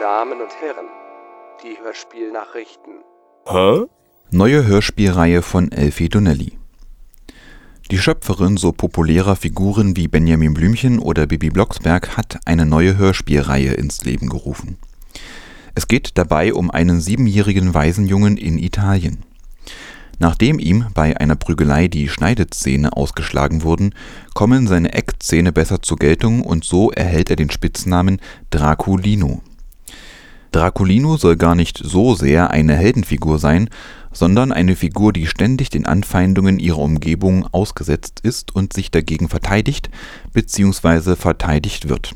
Damen und Herren, die Hörspielnachrichten. Hä? Neue Hörspielreihe von Elfie Donnelly. Die Schöpferin so populärer Figuren wie Benjamin Blümchen oder Bibi Blocksberg hat eine neue Hörspielreihe ins Leben gerufen. Es geht dabei um einen siebenjährigen Waisenjungen in Italien. Nachdem ihm bei einer Prügelei die Schneidezähne ausgeschlagen wurden, kommen seine Eckzähne besser zur Geltung und so erhält er den Spitznamen Draculino. Draculino soll gar nicht so sehr eine Heldenfigur sein, sondern eine Figur, die ständig den Anfeindungen ihrer Umgebung ausgesetzt ist und sich dagegen verteidigt bzw. verteidigt wird.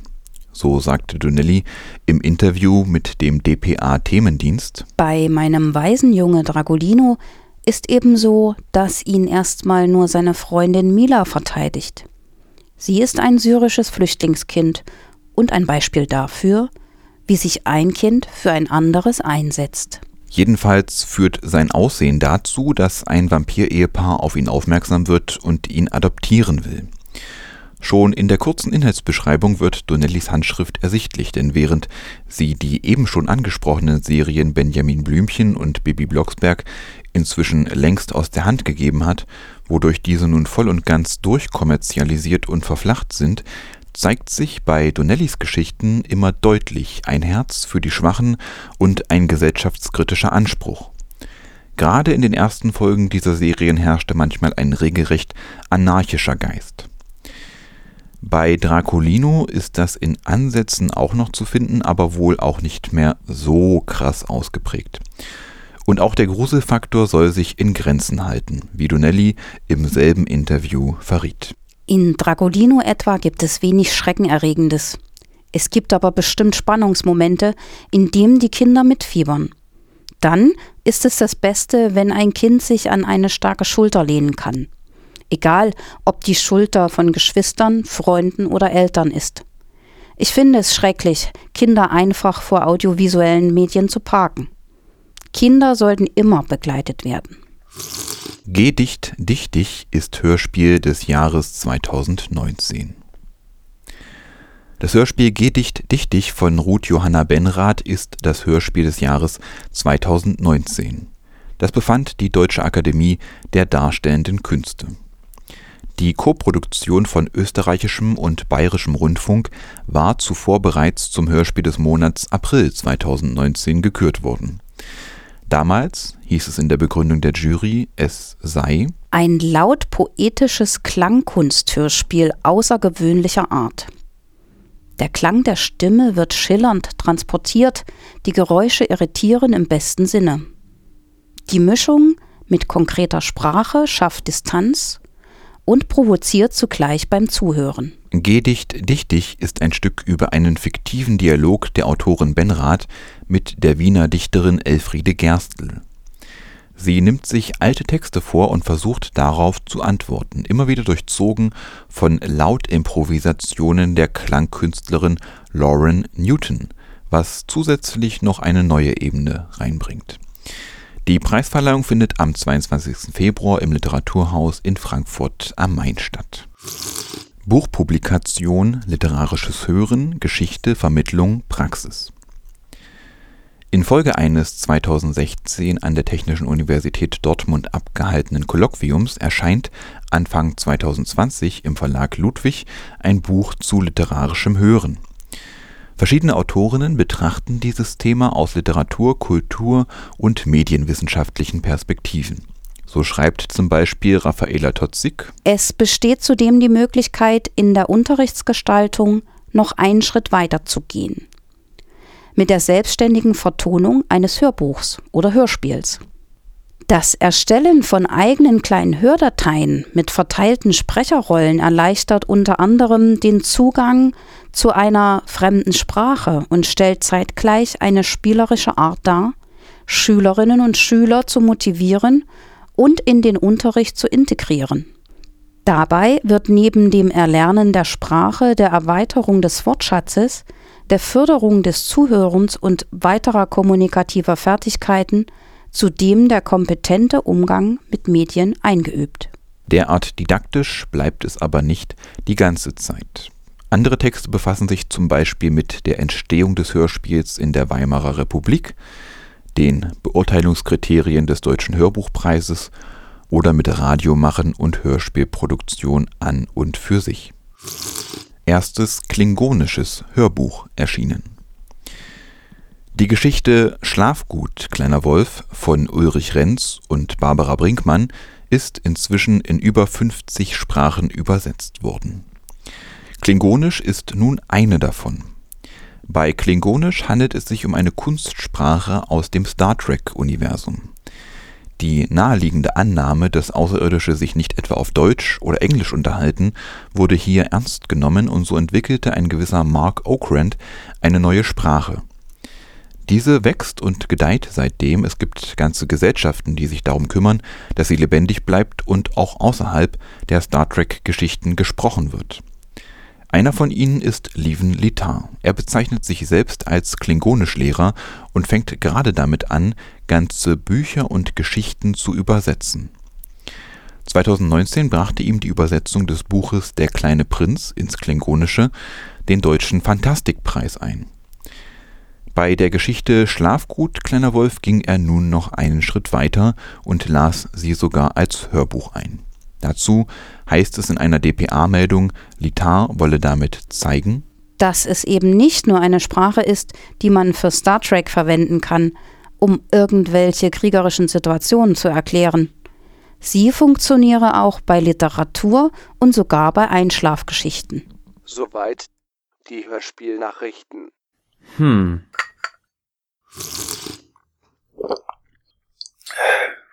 So sagte Donnelly im Interview mit dem dpa Themendienst. Bei meinem Waisenjunge Dragolino ist ebenso, dass ihn erstmal nur seine Freundin Mila verteidigt. Sie ist ein syrisches Flüchtlingskind und ein Beispiel dafür, wie sich ein Kind für ein anderes einsetzt. Jedenfalls führt sein Aussehen dazu, dass ein Vampir-Ehepaar auf ihn aufmerksam wird und ihn adoptieren will. Schon in der kurzen Inhaltsbeschreibung wird Donnellys Handschrift ersichtlich, denn während sie die eben schon angesprochenen Serien Benjamin Blümchen und Bibi Blocksberg inzwischen längst aus der Hand gegeben hat, wodurch diese nun voll und ganz durchkommerzialisiert und verflacht sind, zeigt sich bei Donnellys Geschichten immer deutlich ein Herz für die Schwachen und ein gesellschaftskritischer Anspruch. Gerade in den ersten Folgen dieser Serien herrschte manchmal ein regelrecht anarchischer Geist. Bei Draculino ist das in Ansätzen auch noch zu finden, aber wohl auch nicht mehr so krass ausgeprägt. Und auch der Gruselfaktor soll sich in Grenzen halten, wie Donnelly im selben Interview verriet. In Dragolino etwa gibt es wenig Schreckenerregendes. Es gibt aber bestimmt Spannungsmomente, in denen die Kinder mitfiebern. Dann ist es das Beste, wenn ein Kind sich an eine starke Schulter lehnen kann. Egal, ob die Schulter von Geschwistern, Freunden oder Eltern ist. Ich finde es schrecklich, Kinder einfach vor audiovisuellen Medien zu parken. Kinder sollten immer begleitet werden. Geh dicht, dich dich ist Hörspiel des Jahres 2019. Das Hörspiel Geh dicht, dich dich von Ruth Johanna Benrath ist das Hörspiel des Jahres 2019. Das befand die Deutsche Akademie der Darstellenden Künste. Die Koproduktion von österreichischem und bayerischem Rundfunk war zuvor bereits zum Hörspiel des Monats April 2019 gekürt worden. Damals hieß es in der Begründung der Jury, es sei ein laut poetisches Klangkunsthörspiel außergewöhnlicher Art. Der Klang der Stimme wird schillernd transportiert, die Geräusche irritieren im besten Sinne. Die Mischung mit konkreter Sprache schafft Distanz und provoziert zugleich beim Zuhören. Gedicht Dichtig ist ein Stück über einen fiktiven Dialog der Autorin Benrath mit der Wiener Dichterin Elfriede Gerstl. Sie nimmt sich alte Texte vor und versucht darauf zu antworten, immer wieder durchzogen von Lautimprovisationen der Klangkünstlerin Lauren Newton, was zusätzlich noch eine neue Ebene reinbringt. Die Preisverleihung findet am 22. Februar im Literaturhaus in Frankfurt am Main statt. Buchpublikation, literarisches Hören, Geschichte, Vermittlung, Praxis. Infolge eines 2016 an der Technischen Universität Dortmund abgehaltenen Kolloquiums erscheint Anfang 2020 im Verlag Ludwig ein Buch zu literarischem Hören. Verschiedene Autorinnen betrachten dieses Thema aus Literatur, Kultur und medienwissenschaftlichen Perspektiven so schreibt zum Beispiel Raffaela Totzig. Es besteht zudem die Möglichkeit, in der Unterrichtsgestaltung noch einen Schritt weiter zu gehen. Mit der selbstständigen Vertonung eines Hörbuchs oder Hörspiels. Das Erstellen von eigenen kleinen Hördateien mit verteilten Sprecherrollen erleichtert unter anderem den Zugang zu einer fremden Sprache und stellt zeitgleich eine spielerische Art dar, Schülerinnen und Schüler zu motivieren und in den Unterricht zu integrieren. Dabei wird neben dem Erlernen der Sprache, der Erweiterung des Wortschatzes, der Förderung des Zuhörens und weiterer kommunikativer Fertigkeiten zudem der kompetente Umgang mit Medien eingeübt. Derart didaktisch bleibt es aber nicht die ganze Zeit. Andere Texte befassen sich zum Beispiel mit der Entstehung des Hörspiels in der Weimarer Republik, den Beurteilungskriterien des Deutschen Hörbuchpreises oder mit Radiomachen und Hörspielproduktion an und für sich. Erstes klingonisches Hörbuch erschienen. Die Geschichte Schlafgut, kleiner Wolf von Ulrich Renz und Barbara Brinkmann ist inzwischen in über 50 Sprachen übersetzt worden. Klingonisch ist nun eine davon. Bei Klingonisch handelt es sich um eine Kunstsprache aus dem Star Trek-Universum. Die naheliegende Annahme, dass Außerirdische sich nicht etwa auf Deutsch oder Englisch unterhalten, wurde hier ernst genommen und so entwickelte ein gewisser Mark Okrand eine neue Sprache. Diese wächst und gedeiht seitdem. Es gibt ganze Gesellschaften, die sich darum kümmern, dass sie lebendig bleibt und auch außerhalb der Star Trek-Geschichten gesprochen wird. Einer von ihnen ist Lieven Litar. Er bezeichnet sich selbst als Klingonischlehrer und fängt gerade damit an, ganze Bücher und Geschichten zu übersetzen. 2019 brachte ihm die Übersetzung des Buches Der kleine Prinz ins Klingonische den deutschen Fantastikpreis ein. Bei der Geschichte Schlafgut, kleiner Wolf, ging er nun noch einen Schritt weiter und las sie sogar als Hörbuch ein. Dazu heißt es in einer dpa-Meldung, Litar wolle damit zeigen, dass es eben nicht nur eine Sprache ist, die man für Star Trek verwenden kann, um irgendwelche kriegerischen Situationen zu erklären. Sie funktioniere auch bei Literatur und sogar bei Einschlafgeschichten. Soweit die Hörspielnachrichten. Hm. はい。